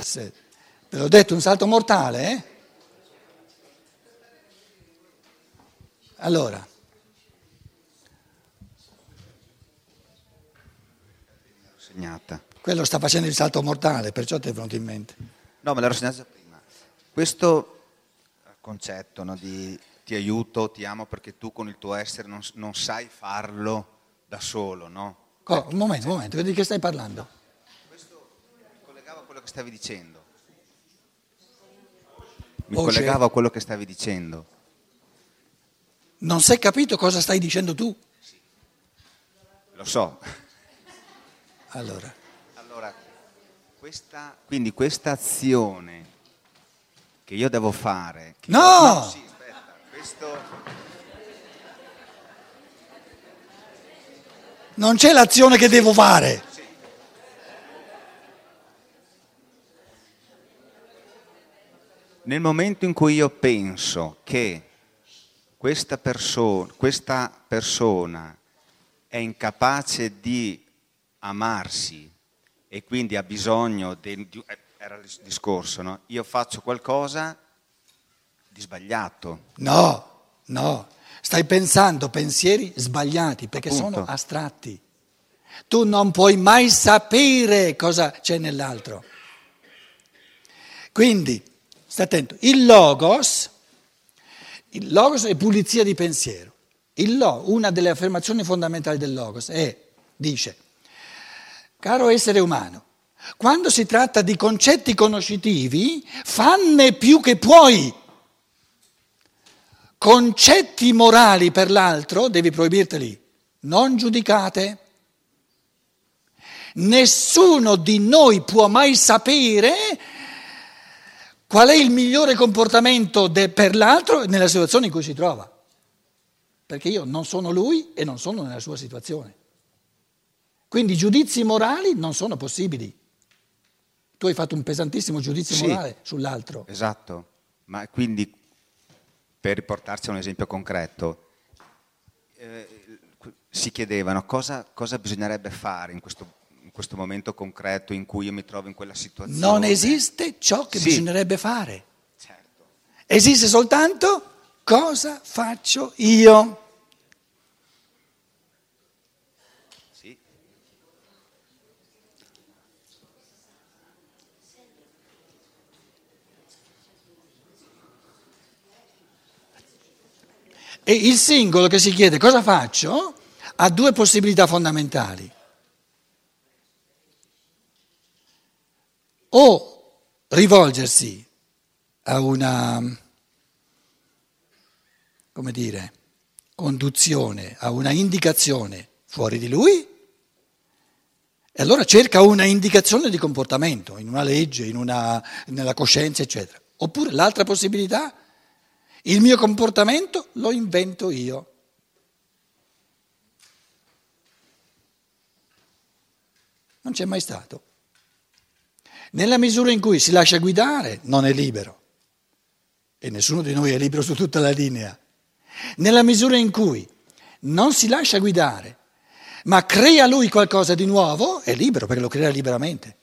Se- Ve l'ho detto, un salto mortale, eh? Allora, Segnata. quello sta facendo il salto mortale, perciò ti è venuto in mente. No, me l'ero segnata prima. Questo concetto no, di ti aiuto, ti amo perché tu con il tuo essere non, non sai farlo da solo, no? Co- un momento, un momento, di che stai parlando? Mi collegavo a quello che stavi dicendo. Mi Voce. collegavo a quello che stavi dicendo. Non sei capito cosa stai dicendo tu? Lo so. Allora, Allora, questa, quindi questa azione che io devo fare... No! io- sì, aspetta, questo... non c'è l'azione che devo fare. Nel momento in cui io penso che questa, perso- questa persona è incapace di amarsi e quindi ha bisogno de- di, eh, era il discorso, no? Io faccio qualcosa di sbagliato. No, no, stai pensando pensieri sbagliati perché Appunto. sono astratti. Tu non puoi mai sapere cosa c'è nell'altro. Quindi, stai attento, il logos, il logos è pulizia di pensiero. Il lo, una delle affermazioni fondamentali del logos è, dice, caro essere umano, quando si tratta di concetti conoscitivi, fanne più che puoi concetti morali per l'altro, devi proibirteli. Non giudicate. Nessuno di noi può mai sapere qual è il migliore comportamento de- per l'altro nella situazione in cui si trova. Perché io non sono lui e non sono nella sua situazione. Quindi giudizi morali non sono possibili. Tu hai fatto un pesantissimo giudizio Sì. morale sull'altro. Esatto. Ma quindi, per riportarci a un esempio concreto, eh, si chiedevano cosa, cosa bisognerebbe fare in questo, in questo momento concreto in cui io mi trovo in quella situazione. Non esiste ciò che Sì. bisognerebbe fare. Certo. Esiste soltanto cosa faccio io. E il singolo che si chiede cosa faccio ha due possibilità fondamentali. O rivolgersi a una, come dire, conduzione, a una indicazione fuori di lui, e allora cerca una indicazione di comportamento, in una legge, in una, nella coscienza, eccetera. Oppure l'altra possibilità, il mio comportamento lo invento io. Non c'è mai stato. Nella misura in cui si lascia guidare, non è libero. E nessuno di noi è libero su tutta la linea. Nella misura in cui non si lascia guidare, ma crea lui qualcosa di nuovo, è libero perché lo crea liberamente.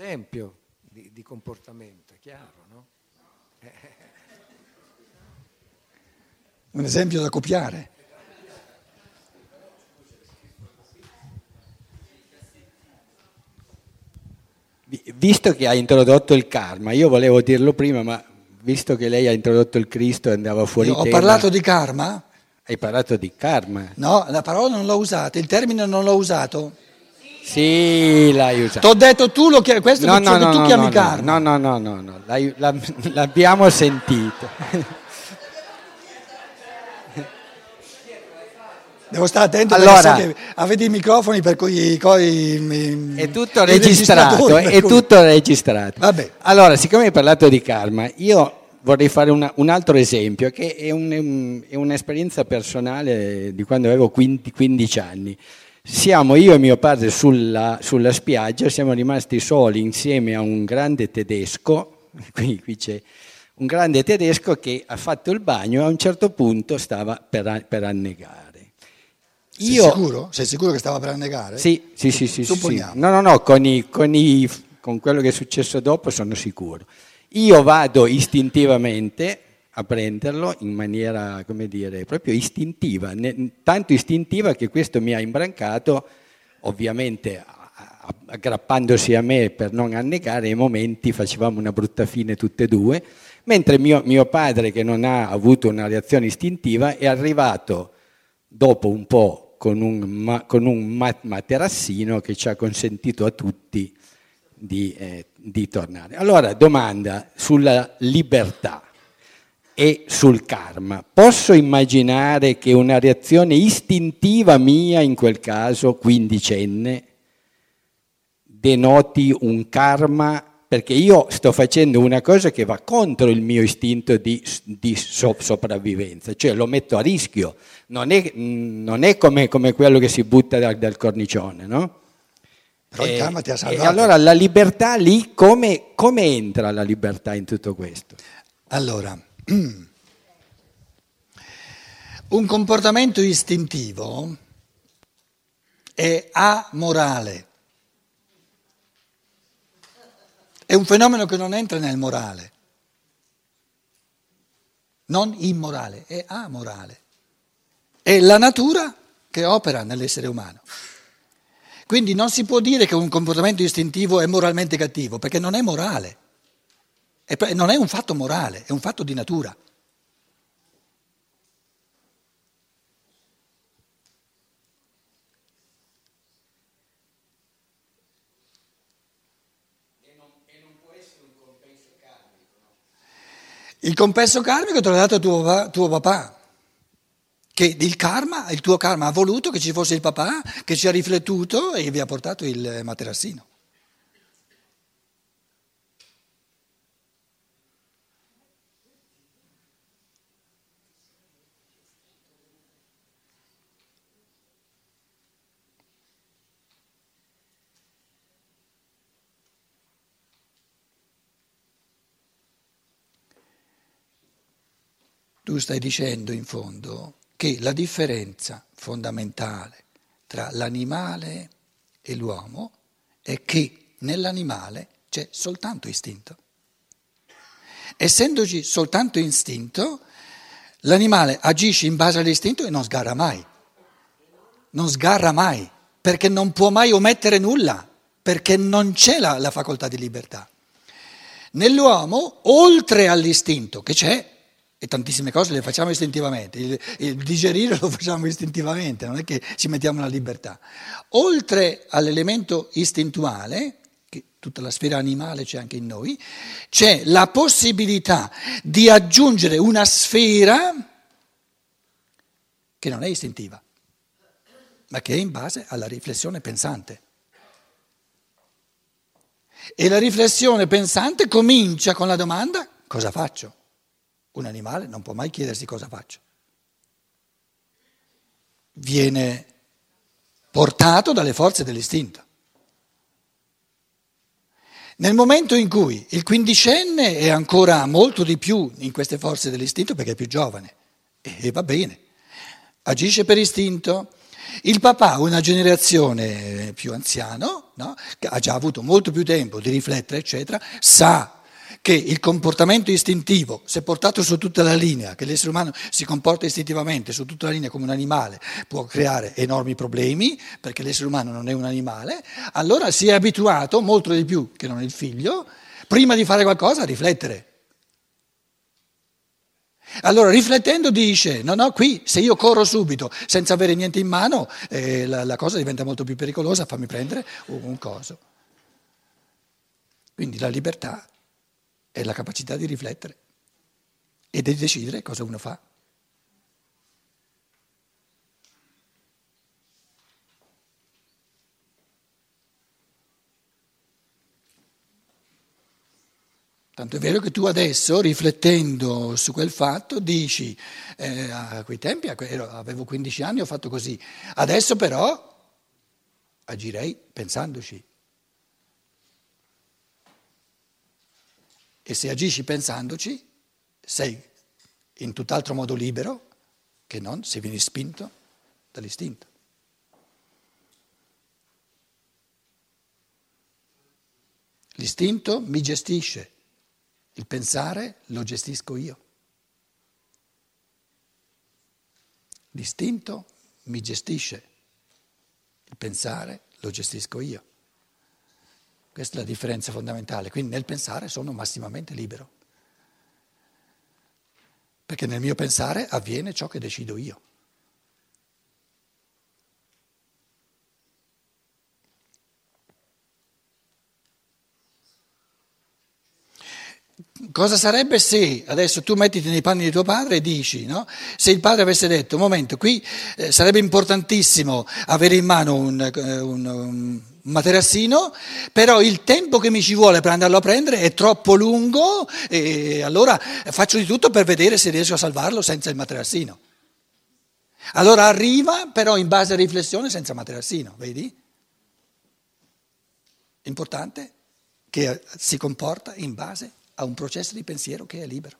Esempio di, di comportamento, è chiaro, no? Un esempio da copiare. Vi- Visto che ha introdotto il karma, io volevo dirlo prima, ma visto che lei ha introdotto il Cristo e andava fuori Io ho tema, parlato di karma? hai parlato di karma. No, la parola non l'ho usata, il termine non l'ho usato. Sì, l'hai usato. Ti ho detto tu lo chiami, questo No, no, no, tu no, chiami no, karma. no, no, no, no, no, l'abbiamo sentito. Devo stare attento Allora- perché avete i microfoni per cui coi, È tutto registrato, è tutto registrato. Vabbè. Allora, siccome hai parlato di karma, io vorrei fare una, un altro esempio, che è, un, è, un'esperienza personale di quando avevo 15 anni. Siamo io e mio padre sulla, sulla spiaggia, siamo rimasti soli insieme a un grande tedesco, qui, qui c'è un grande tedesco che ha fatto il bagno e a un certo punto stava per, per annegare. Io... Sei sicuro? Sei sicuro che stava per annegare? Sì, sì, sì. sì, sì. No, no, no, con, i, con, i, con quello che è successo dopo sono sicuro. Io vado istintivamente a prenderlo in maniera, come dire, proprio istintiva, tanto istintiva che questo mi ha imbrancato, ovviamente aggrappandosi a me per non annegare, ai momenti facevamo una brutta fine tutte e due, mentre mio, mio padre, che non ha avuto una reazione istintiva, è arrivato dopo un po' con un, con un materassino che ci ha consentito a tutti di, eh, di tornare. Allora, domanda sulla libertà e sul karma. Posso immaginare che una reazione istintiva mia, in quel caso quindicenne, denoti un karma perché io sto facendo una cosa che va contro il mio istinto di, di so, sopravvivenza, cioè lo metto a rischio, non è, non è come, come, quello che si butta dal, dal cornicione, no? Però il karma ti ha salvato. E allora la libertà lì, come, come entra la libertà in tutto questo? Allora, un comportamento istintivo è amorale. È un fenomeno che non entra nel morale, non immorale, è amorale. È la natura che opera nell'essere umano. Quindi non si può dire che un comportamento istintivo è moralmente cattivo, perché non è morale, non è un fatto morale, è un fatto di natura. Il compenso karmico te l'ha dato tuo, tuo papà, che il karma, il tuo karma ha voluto che ci fosse il papà, che ci ha riflettuto e vi ha portato il materassino. Tu stai dicendo in fondo che la differenza fondamentale tra l'animale e l'uomo è che nell'animale c'è soltanto istinto. Essendoci soltanto istinto, l'animale agisce in base all'istinto e non sgarra mai. Non sgarra mai, perché non può mai omettere nulla, perché non c'è la, la facoltà di libertà. Nell'uomo, oltre all'istinto che c'è, e tantissime cose le facciamo istintivamente, il, il, digerire lo facciamo istintivamente, non è che ci mettiamo la libertà. Oltre all'elemento istintuale, che tutta la sfera animale c'è anche in noi, c'è la possibilità di aggiungere una sfera che non è istintiva, ma che è in base alla riflessione pensante. E la riflessione pensante comincia con la domanda cosa faccio? Un animale non può mai chiedersi cosa faccio. Viene portato dalle forze dell'istinto. Nel momento in cui il quindicenne è ancora molto di più in queste forze dell'istinto perché è più giovane, e va bene, agisce per istinto. Il papà, una generazione più anziano, no? ha già avuto molto più tempo di riflettere, eccetera, sa che il comportamento istintivo, se portato su tutta la linea, che l'essere umano si comporta istintivamente su tutta la linea come un animale, può creare enormi problemi, perché l'essere umano non è un animale, allora si è abituato, molto di più che non il figlio, prima di fare qualcosa a riflettere. Allora riflettendo dice, no, no, qui se io corro subito senza avere niente in mano, eh, la, la, cosa diventa molto più pericolosa, fammi prendere un, un coso. Quindi la libertà è la capacità di riflettere e di decidere cosa uno fa. Tanto è vero che tu adesso, riflettendo su quel fatto, dici, eh, a quei tempi avevo 15 anni, ho fatto così, adesso però agirei pensandoci. E se agisci pensandoci, sei in tutt'altro modo libero che non se vieni spinto dall'istinto. L'istinto mi gestisce, il pensare lo gestisco io. L'istinto mi gestisce, il pensare lo gestisco io. Questa è la differenza fondamentale. Quindi nel pensare sono massimamente libero. Perché nel mio pensare avviene ciò che decido io. Cosa sarebbe se, adesso tu mettiti nei panni di tuo padre e dici, no? se il padre avesse detto, un momento, qui eh, sarebbe importantissimo avere in mano un, eh, un, un, materassino, però il tempo che mi ci vuole per andarlo a prendere è troppo lungo e allora faccio di tutto per vedere se riesco a salvarlo senza il materassino. Allora arriva, però in base a riflessione senza materassino, vedi? Importante che si comporta in base a un processo di pensiero che è libero.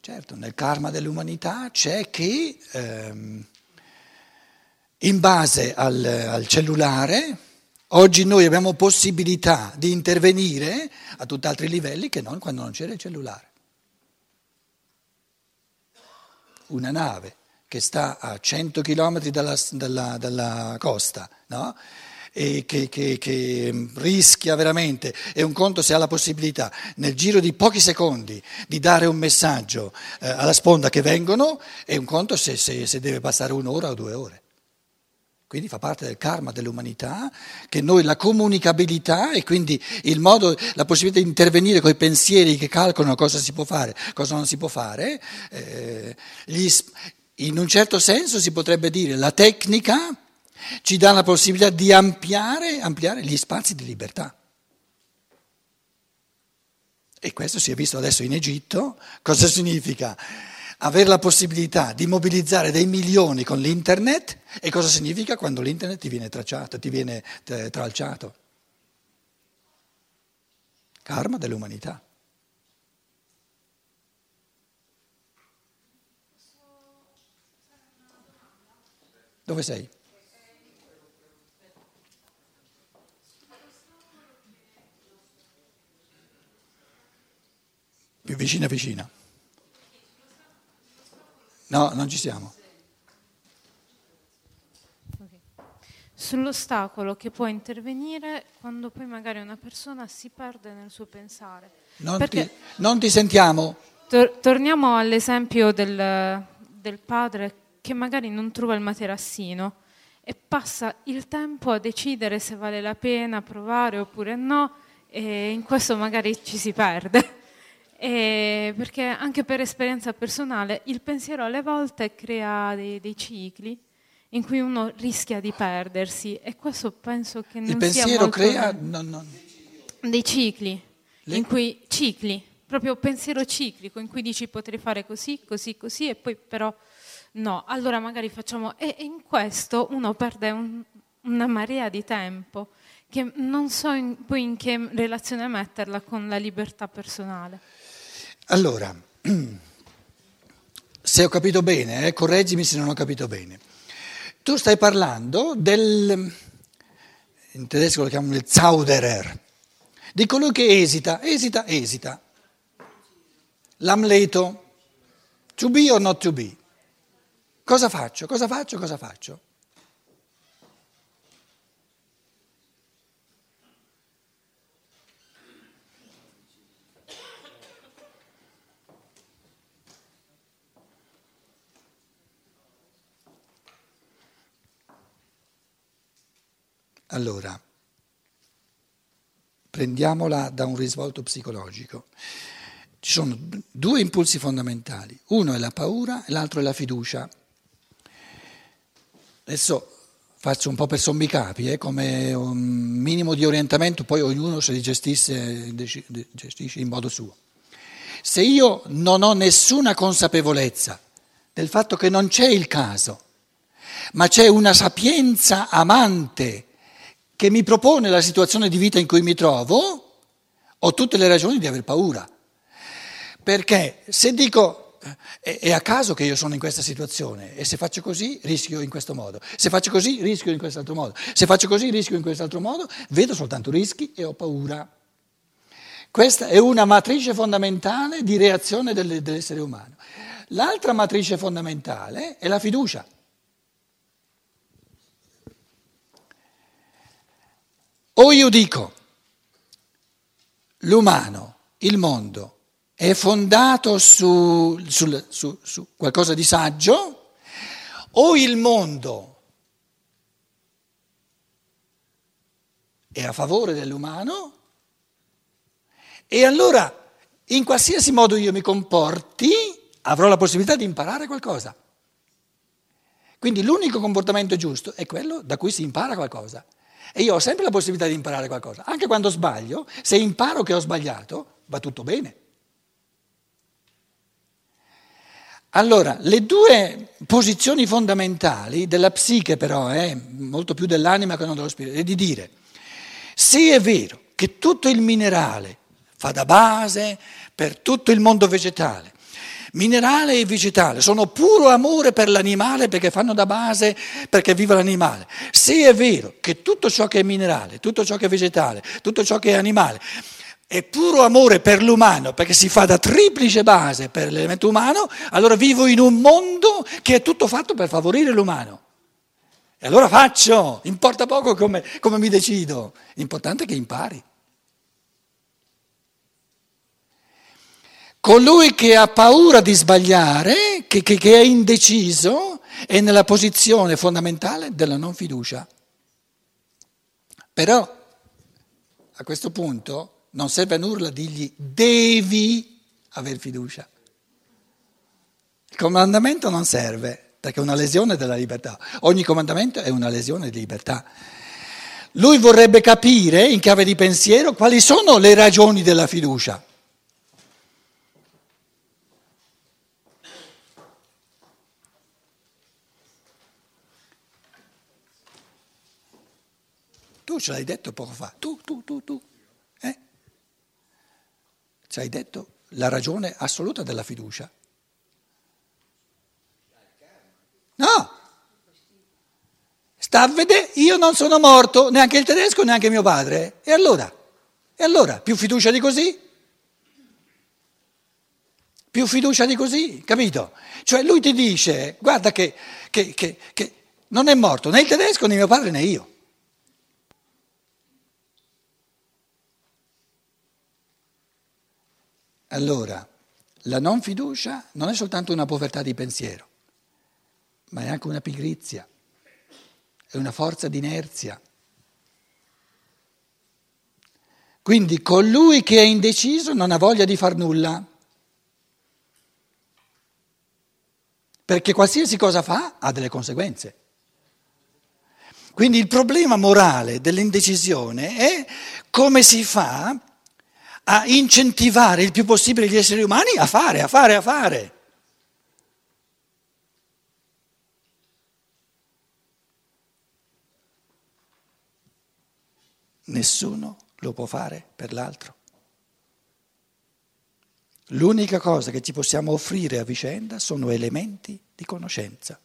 Certo, nel karma dell'umanità c'è che ehm, in base al, al cellulare Oggi noi abbiamo possibilità di intervenire a tutt'altri livelli che non quando non c'era il cellulare. Una nave che sta a 100 km dalla, dalla, dalla costa, no? E che, che, che, rischia veramente, è un conto se ha la possibilità nel giro di pochi secondi di dare un messaggio eh, alla sponda che vengono, è un conto se, se, se deve passare un'ora o due ore. Quindi fa parte del karma dell'umanità che noi la comunicabilità e quindi il modo, la possibilità di intervenire con i pensieri che calcolano cosa si può fare, cosa non si può fare, eh, gli, in un certo senso si potrebbe dire la tecnica ci dà la possibilità di ampliare, ampliare gli spazi di libertà. E questo si è visto adesso in Egitto. Cosa significa? avere la possibilità di mobilizzare dei milioni con l'internet e cosa significa quando l'internet ti viene tracciato, ti viene tralciato. Karma dell'umanità. Dove sei? Più vicina vicina. No, non ci siamo. Sull'ostacolo che può intervenire quando poi magari una persona si perde nel suo pensare. Non, ti, non ti, sentiamo. Tor- torniamo all'esempio del, del padre che magari non trova il materassino e passa il tempo a decidere se vale la pena provare oppure no e in questo magari ci si perde. E perché anche per esperienza personale il pensiero alle volte crea dei, dei, cicli in cui uno rischia di perdersi e questo penso che non il pensiero crea no, no. dei cicli, Le... in cui cicli, proprio pensiero ciclico in cui dici potrei fare così, così, così e poi però no, allora magari facciamo e in questo uno perde un, una marea di tempo che non so in, poi in che relazione metterla con la libertà personale. Allora, se ho capito bene, eh, correggimi se non ho capito bene. Tu stai parlando del, in tedesco lo chiamano il Zauderer, di colui che esita, esita, esita. L'amleto, to be or not to be. Cosa faccio? Cosa faccio? Cosa faccio? Allora, prendiamola da un risvolto psicologico. Ci sono due impulsi fondamentali, uno è la paura e l'altro è la fiducia. Adesso faccio un po' per sommi capi, eh, come un minimo di orientamento, poi ognuno se li gestisce, gestisce in modo suo. Se io non ho nessuna consapevolezza del fatto che non c'è il caso, ma c'è una sapienza amante che mi propone la situazione di vita in cui mi trovo, ho tutte le ragioni di aver paura. Perché se dico eh, è a caso che io sono in questa situazione e se faccio così rischio in questo modo, se faccio così rischio in quest'altro modo, se faccio così rischio in quest'altro modo, vedo soltanto rischi e ho paura. Questa è una matrice fondamentale di reazione dell'essere umano. L'altra matrice fondamentale è la fiducia. O io dico, l'umano, il mondo, è fondato su, su, su, su qualcosa di saggio, o il mondo è a favore dell'umano, e allora in qualsiasi modo io mi comporti avrò la possibilità di imparare qualcosa. Quindi l'unico comportamento giusto è quello da cui si impara qualcosa. E io ho sempre la possibilità di imparare qualcosa. Anche quando sbaglio, se imparo che ho sbagliato, va tutto bene. Allora, le due posizioni fondamentali della psiche però, eh, molto più dell'anima che non dello spirito, è di dire, se è vero che tutto il minerale fa da base per tutto il mondo vegetale, Minerale e vegetale sono puro amore per l'animale perché fanno da base perché vive l'animale. Se è vero che tutto ciò che è minerale, tutto ciò che è vegetale, tutto ciò che è animale è puro amore per l'umano perché si fa da triplice base per l'elemento umano, allora vivo in un mondo che è tutto fatto per favorire l'umano. E allora faccio, importa poco come, come mi decido, l'importante è che impari. Colui che ha paura di sbagliare, che, che, che, è indeciso, è nella posizione fondamentale della non fiducia. Però a questo punto non serve a nulla dirgli devi aver fiducia. Il comandamento non serve perché è una lesione della libertà. Ogni comandamento è una lesione di libertà. Lui vorrebbe capire in chiave di pensiero quali sono le ragioni della fiducia. Tu ce l'hai detto poco fa, tu, tu, tu, tu. Eh? Ci hai detto la ragione assoluta della fiducia. No! Sta a vedere, io non sono morto, neanche il tedesco, neanche mio padre. E allora? E allora? Più fiducia di così? Più fiducia di così, capito? Cioè lui ti dice, guarda che, che, che, che non è morto né il tedesco né mio padre né io. Allora, la non fiducia non è soltanto una povertà di pensiero, ma è anche una pigrizia, è una forza d'inerzia. Quindi colui che è indeciso non ha voglia di far nulla, perché qualsiasi cosa fa ha delle conseguenze. Quindi il problema morale dell'indecisione è come si fa a incentivare il più possibile gli esseri umani a fare, a fare, a fare. Nessuno lo può fare per l'altro. L'unica cosa che ci possiamo offrire a vicenda sono elementi di conoscenza.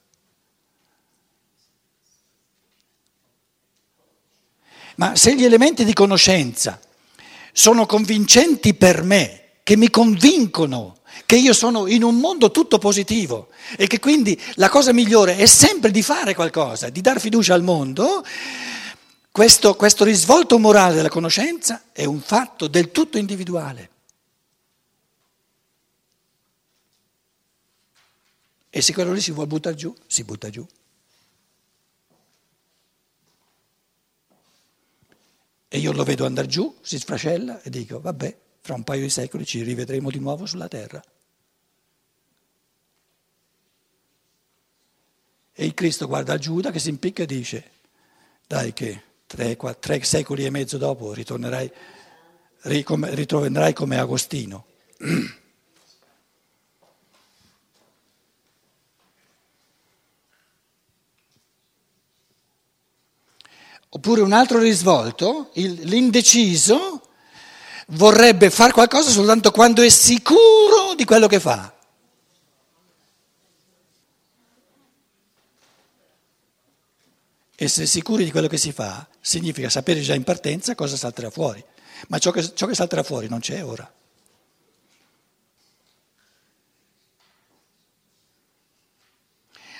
Ma se gli elementi di conoscenza sono convincenti per me, che mi convincono che io sono in un mondo tutto positivo e che quindi la cosa migliore è sempre di fare qualcosa, di dar fiducia al mondo, questo, questo risvolto morale della conoscenza è un fatto del tutto individuale. E se quello lì si vuole buttare giù, si butta giù. E io lo vedo andare giù, si sfracella e dico, vabbè, fra un paio di secoli ci rivedremo di nuovo sulla terra. E il Cristo guarda Giuda che si impicca e dice, dai che tre, quattro, tre secoli e mezzo dopo ritornerai, ritroverai come Agostino. Oppure un altro risvolto, il, l'indeciso vorrebbe fare qualcosa soltanto quando è sicuro di quello che fa. Essere sicuri di quello che si fa significa sapere già in partenza cosa salterà fuori, ma ciò che, ciò che salterà fuori non c'è ora.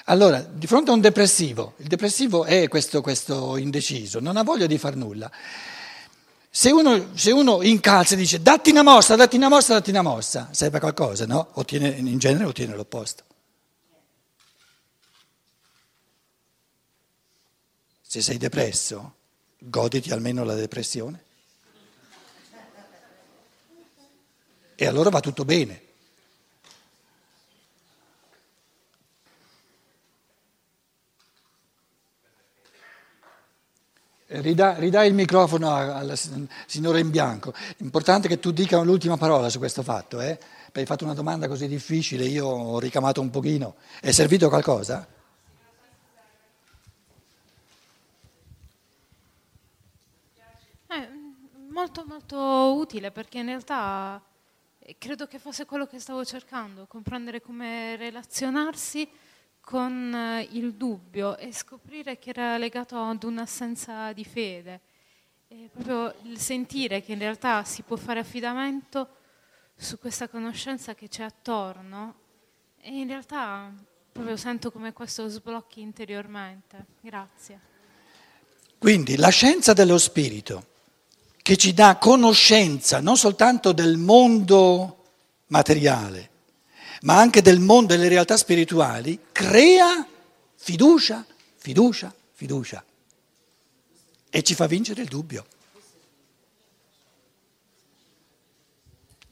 Allora, di fronte a un depressivo, il depressivo è questo, questo indeciso, non ha voglia di far nulla. Se uno, se uno incalza e dice datti una mossa, datti una mossa, datti una mossa, serve a qualcosa, no? Ottiene, in genere ottiene l'opposto. Se sei depresso, goditi almeno la depressione. E allora va tutto bene. Ridà, ridà il microfono alla signora in bianco. L'importante è che tu dica l'ultima parola su questo fatto, eh? Hai fatto una domanda così difficile, io ho ricamato un pochino. È servito qualcosa? Eh, molto molto utile perché in realtà eh, credo che fosse quello che stavo cercando, comprendere come relazionarsi con eh, il dubbio e scoprire che era legato ad un'assenza di fede. E proprio il sentire che in realtà si può fare affidamento su questa conoscenza che c'è attorno e in realtà proprio sento come questo sblocchi interiormente. Grazie. Quindi la scienza dello spirito che ci dà conoscenza non soltanto del mondo materiale, ma anche del mondo delle realtà spirituali, crea fiducia, fiducia, fiducia e ci fa vincere il dubbio.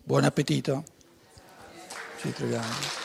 Buon appetito. Ci troviamo.